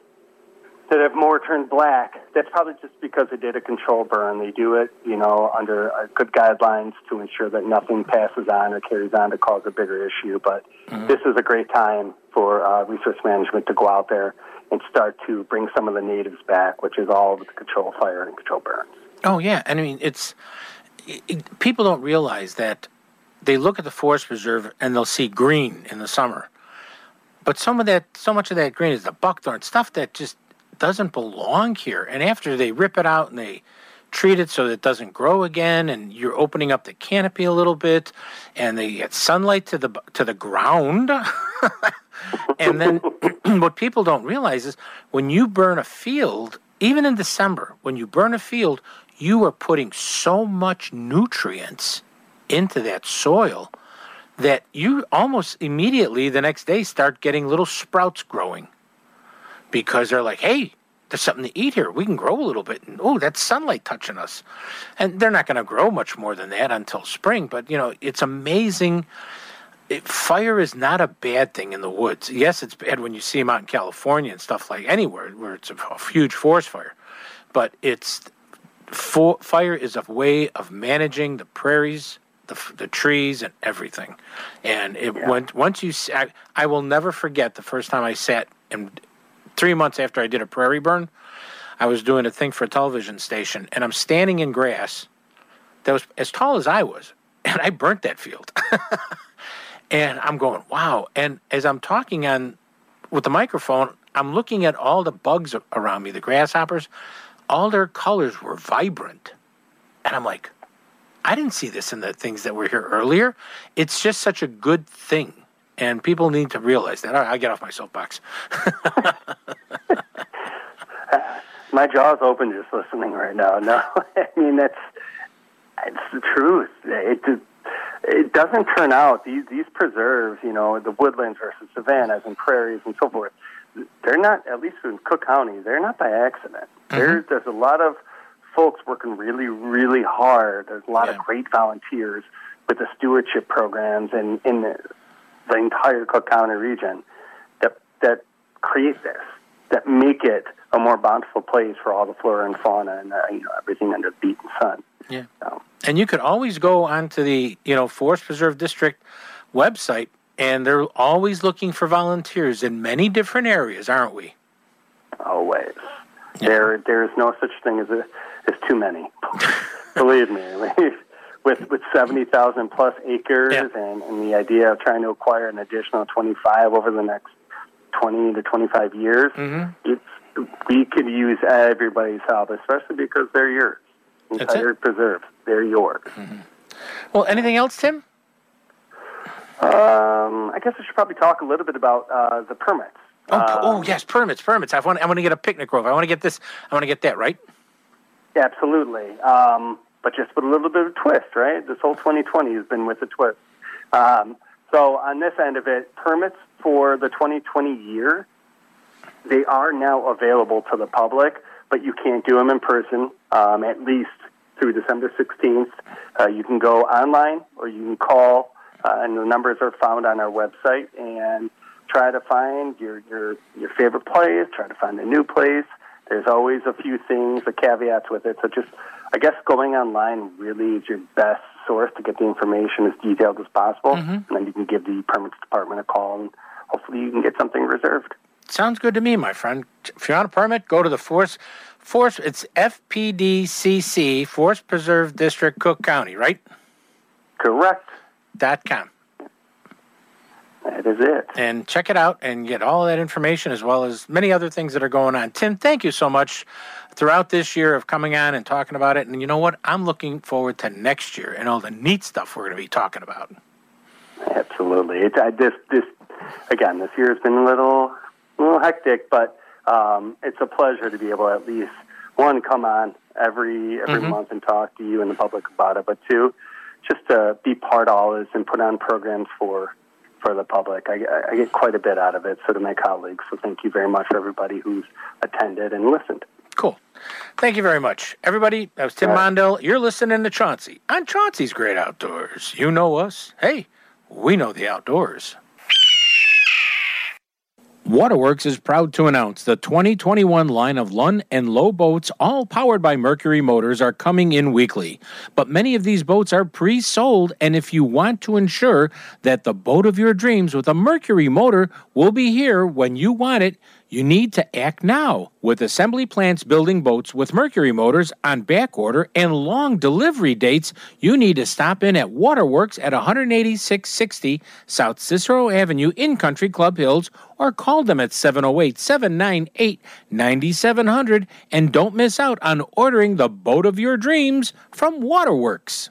that have more turned black, that's probably just because they did a control burn. They do it, you know, under uh, good guidelines to ensure that nothing passes on or carries on to cause a bigger issue. But this is a great time for uh, resource management to go out there and start to bring some of the natives back, which is all the control fire and control burns. Oh yeah, and I mean it's it, it- people don't realize that they look at the forest preserve and they'll see green in the summer, but some of that, so much of that green is the buckthorn stuff that just doesn't belong here. And after they rip it out and they treat it so that it doesn't grow again, and you're opening up the canopy a little bit, and they get sunlight to the to the ground. and then what people don't realize is when you burn a field, even in December, when you burn a field, you are putting so much nutrients into that soil that you almost immediately the next day start getting little sprouts growing because they're like, hey, there's something to eat here. We can grow a little bit. And, oh, that's sunlight touching us. And they're not going to grow much more than that until spring. But, you know, it's amazing. It, fire is not a bad thing in the woods. Yes, it's bad when you see them out in California and stuff like anywhere where it's a, a huge forest fire. But it's for, fire is a way of managing the prairies, the, the trees, and everything. And it went once you. I will never forget the first time I sat and three months after I did a prairie burn, I was doing a thing for a television station, and I'm standing in grass that was as tall as I was, and I burnt that field. and I'm going, wow. And as I'm talking on with the microphone, I'm looking at all the bugs around me, the grasshoppers. All their colors were vibrant. And I'm like, I didn't see this in the things that were here earlier. It's just such a good thing. And people need to realize that. All right, I'll get off my soapbox. My jaw's open just listening right now. No, I mean that's it's the truth. It it doesn't turn out these these preserves, you know, the woodlands versus savannas and prairies and so forth. They're not, at least in Cook County, they're not by accident. There's mm-hmm. there's a lot of folks working really really hard. There's a lot of great volunteers with the stewardship programs and in the, the entire Cook County region that that create this. that make it a more bountiful place for all the flora and fauna and uh, you know everything under the beaten sun. Yeah. And you could always go onto the, you know, Forest Preserve District website and they're always looking for volunteers in many different areas, aren't we? Always. There, there is no such thing as a, as too many. Believe me. with with seventy thousand plus acres and, and the idea of trying to acquire an additional twenty five over the next twenty to twenty five years, it's, we could use everybody's help, especially because they're yours. Entire preserves, they're yours. Well, anything else, Tim? Um, I guess I should probably talk a little bit about uh, the permits. Oh, Um, oh yes, permits, permits. I want, I want to get a picnic grove. I want to get this. I want to get that right. Yeah, absolutely. Um, but just with a little bit of twist, right? This whole 2020 has been with a twist. Um, so on this end of it, permits for the 2020 year, they are now available to the public, but you can't do them in person, um, at least through December 16th. Uh, you can go online or you can call, uh, and the numbers are found on our website, and try to find your, your, your favorite place, try to find a new place. There's always a few things, the caveats with it. So just, I guess going online really is your best source to get the information as detailed as possible. Mm-hmm. And then you can give the permits department a call and hopefully you can get something reserved. Sounds good to me, my friend. If you want a permit, go to the Force Force. It's FPDCC, Forest Preserve District, Cook County, right? Correct. Dot com. That is it. And check it out and get all that information as well as many other things that are going on. Tim, thank you so much throughout this year of coming on and talking about it. And you know what? I'm looking forward to next year and all the neat stuff we're going to be talking about. Absolutely. It, I, this, this, again, this year has been a little, a little hectic, but um, it's a pleasure to be able to at least one come on every every Mhm. month and talk to you and the public about it, but two, just to be part of all this and put on programs for for the public. I, I- get quite a bit out of it. So do my colleagues, so thank you very much for everybody who's attended and listened. Cool. Thank you very much. Everybody, that was Tim Mondell. You're listening to Chauncey on Chauncey's Great Outdoors. You know us. Hey, we know the outdoors. Waterworks is proud to announce the 2021 line of Lund and Lowe boats, all powered by Mercury motors, are coming in weekly. But many of these boats are pre sold, and if you want to ensure that the boat of your dreams with a Mercury motor will be here when you want it, you need to act now. With assembly plants building boats with Mercury motors on back order and long delivery dates, you need to stop in at Waterworks at 18660 South Cicero Avenue in Country Club Hills or call them at 708 798 9700 and don't miss out on ordering the boat of your dreams from Waterworks.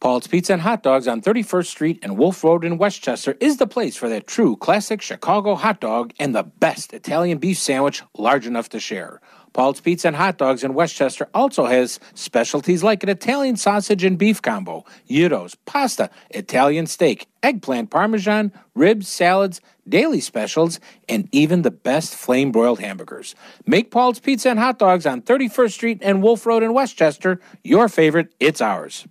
Paul's Pizza and Hot Dogs on 31st Street and Wolf Road in Westchester is the place for that true classic Chicago hot dog and the best Italian beef sandwich large enough to share. Paul's Pizza and Hot Dogs in Westchester also has specialties like an Italian sausage and beef combo, gyros, pasta, Italian steak, eggplant parmesan, ribs, salads, daily specials, and even the best flame broiled hamburgers. Make Paul's Pizza and Hot Dogs on 31st Street and Wolf Road in Westchester your favorite. It's ours.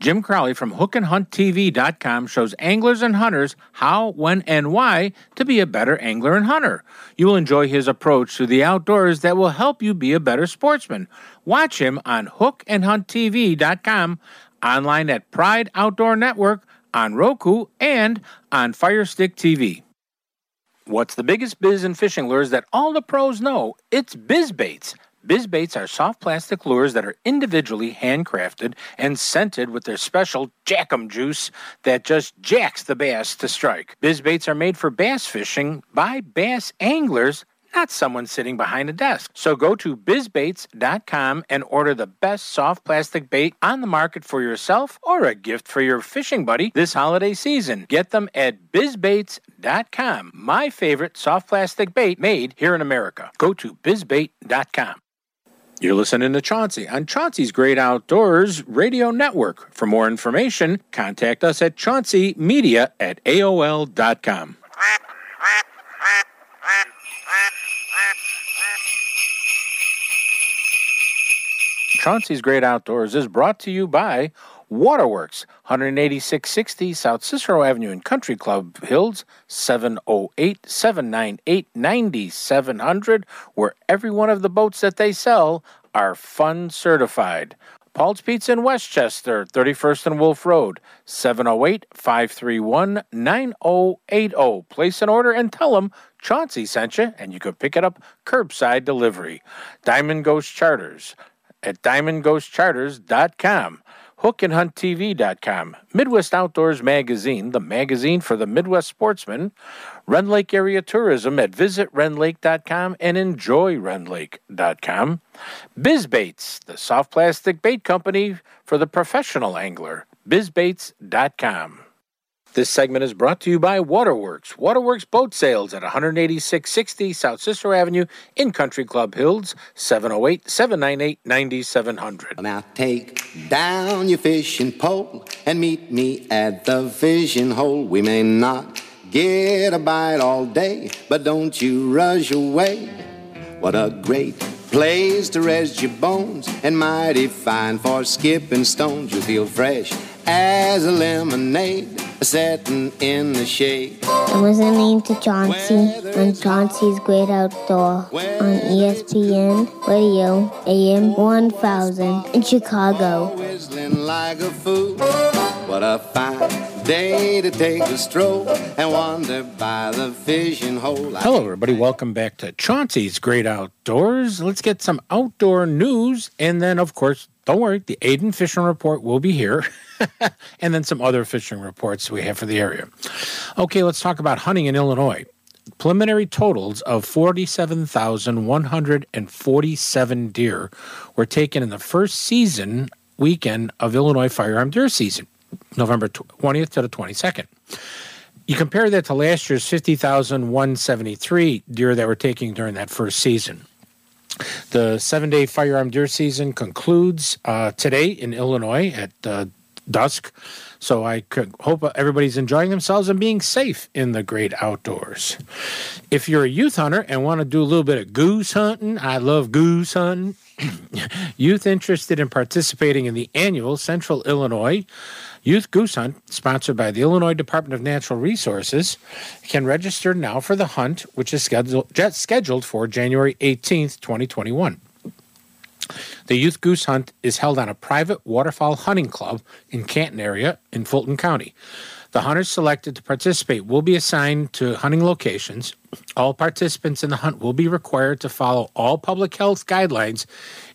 Jim Crowley from hookandhunttv.com shows anglers and hunters how, when, and why to be a better angler and hunter. You will enjoy his approach to the outdoors that will help you be a better sportsman. Watch him on hookandhunttv.com, online at Pride Outdoor Network, on Roku, and on Firestick TV. What's the biggest biz in fishing lures that all the pros know? It's BizBaits. Bizbaits are soft plastic lures that are individually handcrafted and scented with their special jackum juice that just jacks the bass to strike. Bizbaits are made for bass fishing by bass anglers not someone sitting behind a desk. So go to bizbaits.com and order the best soft plastic bait on the market for yourself or a gift for your fishing buddy this holiday season. Get them at bizbaits.com. My favorite soft plastic bait made here in America. Go to bizbait.com. You're listening to Chauncey on Chauncey's Great Outdoors Radio Network. For more information, contact us at chaunceymedia at AOL.com. Chauncey's Great Outdoors is brought to you by Waterworks, 18660 South Cicero Avenue in Country Club Hills, 708 798 9700, where every one of the boats that they sell are fun certified. Paul's Pizza in Westchester, 31st and Wolf Road, 708 531 9080. Place an order and tell them Chauncey sent you, and you could pick it up curbside delivery. Diamond Ghost Charters at diamondghostcharters.com. HookandHuntTV.com, Midwest Outdoors Magazine, the magazine for the Midwest sportsman, Rend Lake Area Tourism at visitrendlake.com and enjoyrendlake.com, BizBaits, the soft plastic bait company for the professional angler, bizbaits.com. This segment is brought to you by Waterworks. Waterworks Boat Sales at 18660 South Cicero Avenue in Country Club Hills, 708 798 9700. Now take down your fishing pole and meet me at the fishing hole. We may not get a bite all day, but don't you rush away. What a great place to rest your bones and mighty fine for skipping stones. You feel fresh as a lemonade setting in the shade. I'm listening to Chauncey on Chauncey's Great Outdoor on ESPN Radio AM 1000 in Chicago. Whistling like a fool. What a fine day to take a stroll and wander by the fishing hole. Hello, everybody. Welcome back to Chauncey's Great Outdoors. Let's get some outdoor news. And then, of course, don't worry, the Aiden Fishing Report will be here. and then some other fishing reports we have for the area. Okay, let's talk about hunting in Illinois. Preliminary totals of 47,147 deer were taken in the first season weekend of Illinois firearm deer season, November 20th to the 22nd. You compare that to last year's 50,173 deer that were taken during that first season. The seven day firearm deer season concludes uh, today in Illinois at uh, dusk. So I hope everybody's enjoying themselves and being safe in the great outdoors. If you're a youth hunter and want to do a little bit of goose hunting, I love goose hunting. youth interested in participating in the annual Central Illinois Youth Goose Hunt, sponsored by the Illinois Department of Natural Resources, can register now for the hunt, which is scheduled, for January 18th, 2021. The Youth Goose Hunt is held on a private waterfowl hunting club in Canton area in Fulton County. The hunters selected to participate will be assigned to hunting locations. All participants in the hunt will be required to follow all public health guidelines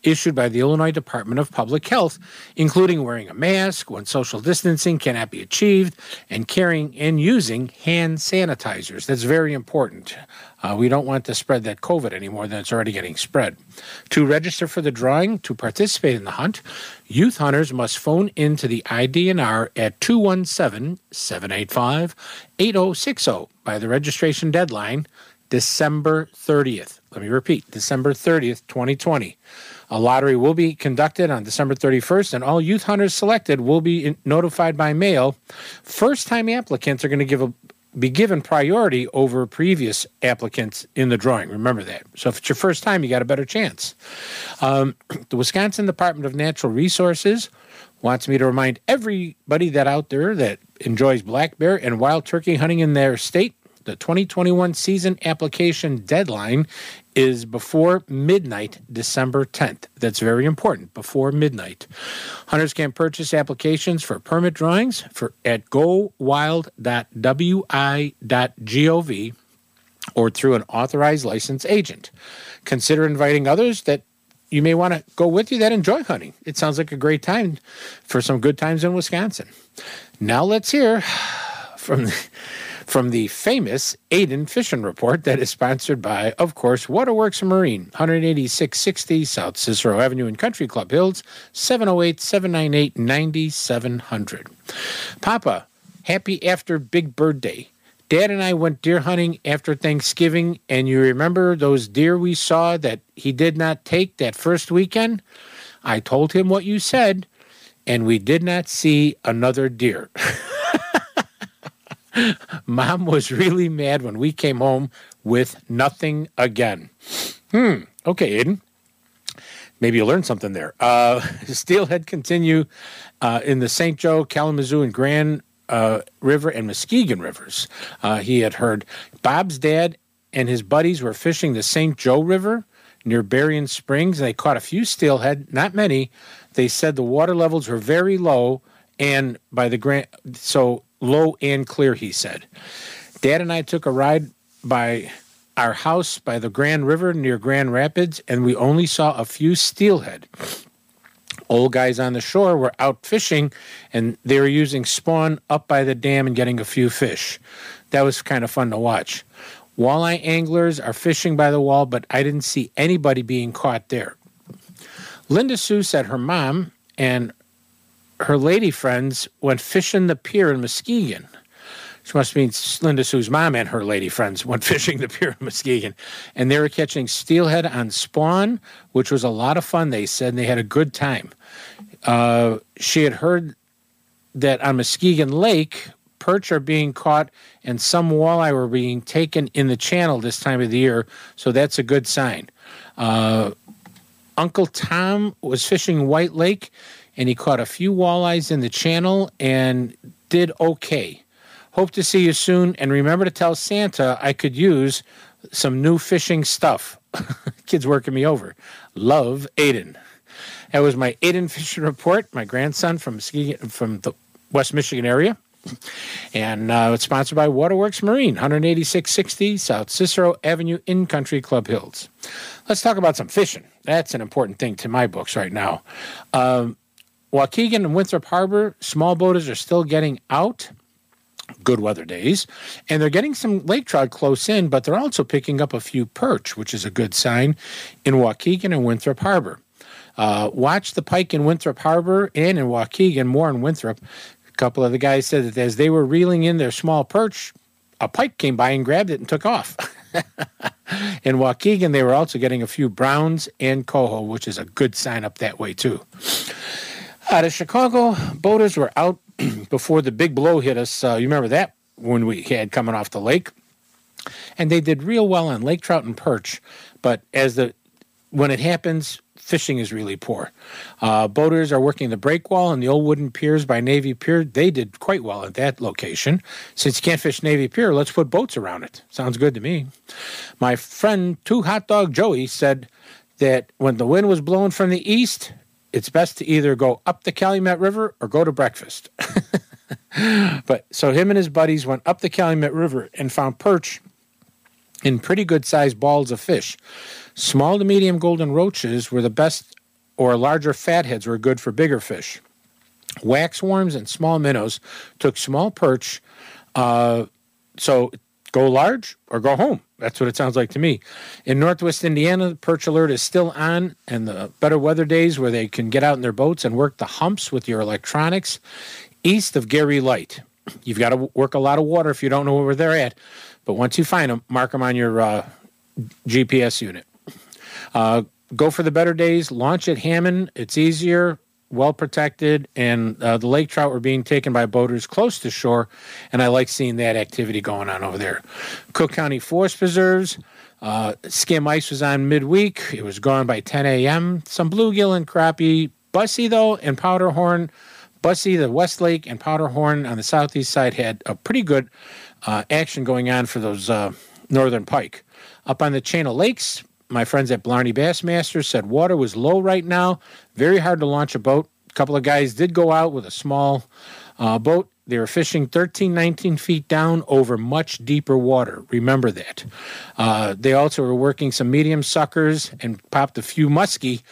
issued by the Illinois Department of Public Health, including wearing a mask when social distancing cannot be achieved and carrying and using hand sanitizers. That's very important. Uh, we don't want to spread that COVID any more than it's already getting spread. To register for the drawing to participate in the hunt, youth hunters must phone into the IDNR at 217 785 8060 by the registration deadline, December 30th. Let me repeat December 30th, 2020. A lottery will be conducted on December 31st, and all youth hunters selected will be notified by mail. First time applicants are going to give a be given priority over previous applicants in the drawing. Remember that. So if it's your first time, you got a better chance. Um, the Wisconsin Department of Natural Resources wants me to remind everybody that out there that enjoys black bear and wild turkey hunting in their state, the 2021 season application deadline is before midnight, December 10th. That's very important, before midnight. Hunters can purchase applications for permit drawings for at gowild.wi.gov or through an authorized license agent. Consider inviting others that you may want to go with you that enjoy hunting. It sounds like a great time for some good times in Wisconsin. Now let's hear from the, from the famous Aiden Fishing Report that is sponsored by, of course, Waterworks Marine, 18660 South Cicero Avenue in Country Club Hills, 708 798 9700. Papa, happy after Big Bird Day. Dad and I went deer hunting after Thanksgiving, and you remember those deer we saw that he did not take that first weekend? I told him what you said, and we did not see another deer. Mom was really mad when we came home with nothing again. Hmm. Okay, Aiden. Maybe you learned something there. Uh, steelhead continue uh, in the St. Joe, Kalamazoo, and Grand uh, River and Muskegon rivers. Uh, he had heard Bob's dad and his buddies were fishing the St. Joe River near Berrien Springs. They caught a few steelhead, not many. They said the water levels were very low, and by the grand, so low and clear. He said. Dad and I took a ride by our house by the Grand River near Grand Rapids, and we only saw a few steelhead. Old guys on the shore were out fishing, and they were using spawn up by the dam and getting a few fish. That was kind of fun to watch. Walleye anglers are fishing by the wall, but I didn't see anybody being caught there. Linda Sue said her mom and her lady friends went fishing the pier in Muskegon. She must mean Linda Sue's mom and her lady friends went fishing the pier in Muskegon. And they were catching steelhead on spawn, which was a lot of fun, they said, and they had a good time. Uh, she had heard that on Muskegon Lake, perch are being caught and some walleye were being taken in the channel this time of the year, so that's a good sign. Uh, Uncle Tom was fishing White Lake and he caught a few walleyes in the channel and did okay. Hope to see you soon. And remember to tell Santa I could use some new fishing stuff. Kids working me over. Love, Aiden. That was my Aiden fishing report. My grandson from Muskegon, from the West Michigan area. And uh, it's sponsored by Waterworks Marine, 18660 South Cicero Avenue in Country Club Hills. Let's talk about some fishing. That's an important thing to my books right now. Um, Waukegan and Winthrop Harbor, small boaters are still getting out. Good weather days, and they're getting some lake trout close in, but they're also picking up a few perch, which is a good sign in Waukegan and Winthrop Harbor. Uh, watch the pike in Winthrop Harbor and in Waukegan, more in Winthrop. A couple of the guys said that as they were reeling in their small perch, a pike came by and grabbed it and took off. in Waukegan, they were also getting a few browns and coho, which is a good sign up that way, too. Out of Chicago, boaters were out before the big blow hit us. Uh, you remember that when we had coming off the lake? And they did real well on lake trout and perch. But as the when it happens, fishing is really poor. Uh, boaters are working the break wall and the old wooden piers by Navy Pier. They did quite well at that location. Since you can't fish Navy Pier, let's put boats around it. Sounds good to me. My friend, Two Hot Dog Joey, said that when the wind was blowing from the east, it's best to either go up the Calumet River or go to breakfast. but so him and his buddies went up the Calumet River and found perch in pretty good sized balls of fish. Small to medium golden roaches were the best, or larger fatheads were good for bigger fish. Waxworms and small minnows took small perch. Uh, so go large or go home. That's what it sounds like to me. In Northwest Indiana, the perch alert is still on, and the better weather days where they can get out in their boats and work the humps with your electronics. East of Gary Light, you've got to work a lot of water if you don't know where they're at. But once you find them, mark them on your uh, GPS unit. Uh, go for the better days. Launch at Hammond. It's easier, well protected, and uh, the lake trout were being taken by boaters close to shore. And I like seeing that activity going on over there. Cook County Forest Preserves. Uh, skim ice was on midweek. It was gone by 10 a.m. Some bluegill and crappie. Busse, though, and powderhorn. Busse, the West Lake, and powderhorn on the southeast side had a pretty good uh, action going on for those uh, northern pike. Up on the chain of lakes, my friends at Blarney Bassmasters said water was low right now, very hard to launch a boat. A couple of guys did go out with a small uh, boat. They were fishing 13, 19 feet down over much deeper water. Remember that. Uh, they also were working some medium suckers and popped a few muskie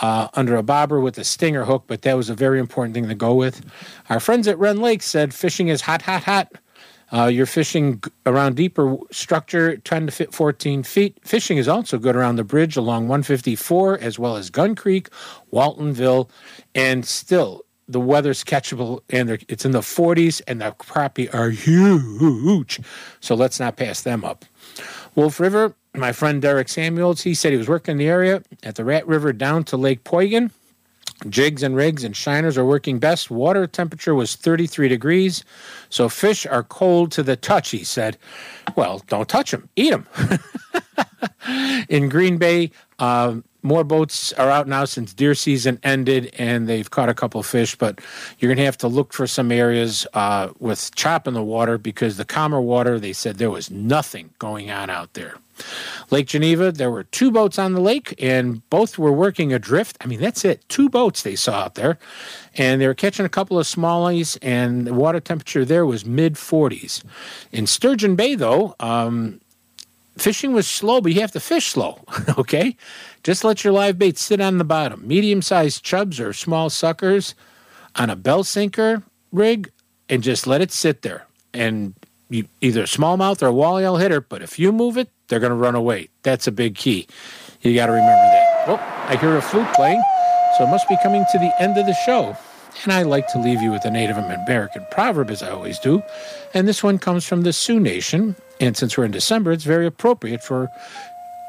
uh, under a bobber with a stinger hook, but that was a very important thing to go with. Our friends at Rend Lake said fishing is hot, hot, hot. Uh, you're fishing around deeper structure, 10 to fit 14 feet. Fishing is also good around the bridge along 154, as well as Gun Creek, Waltonville, and still the weather's catchable and it's in the 40s, and the crappie are huge. So let's not pass them up. Wolf River, my friend Derek Samuels, he said he was working in the area at the Rat River down to Lake Poygan. Jigs and rigs and shiners are working best. Water temperature was 33 degrees, so fish are cold to the touch, he said. Well, don't touch them, eat them. in Green Bay, um, more boats are out now since deer season ended, and they've caught a couple fish. But you're going to have to look for some areas uh, with chop in the water because the calmer water, they said there was nothing going on out there. Lake Geneva, there were two boats on the lake, and both were working adrift. I mean, that's it. Two boats they saw out there, and they were catching a couple of smallies, and the water temperature there was mid 40s. In Sturgeon Bay, though, um, fishing was slow, but you have to fish slow, okay? Just let your live bait sit on the bottom. Medium sized chubs or small suckers on a bell sinker rig, and just let it sit there. And you, either a smallmouth or a walleye will hit her, but if you move it, they're going to run away. That's a big key. You got to remember that. Well, I hear a flute playing, so it must be coming to the end of the show. And I like to leave you with a Native American proverb, as I always do. And this one comes from the Sioux Nation. And since we're in December, it's very appropriate for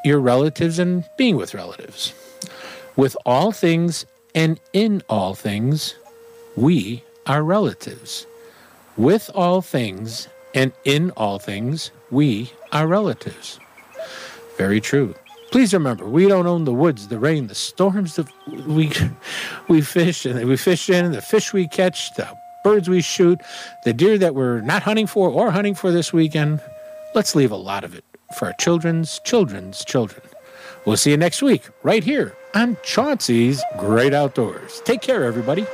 your relatives and being with relatives. With all things and in all things, we are relatives. With all things and in all things, we are relatives. Very true. Please remember, we don't own the woods, the rain, the storms that we we fish and we fish in, the fish we catch, the birds we shoot, the deer that we're not hunting for or hunting for this weekend. Let's leave a lot of it for our children's children's children. We'll see you next week, right here on Chauncey's Great Outdoors. Take care, everybody.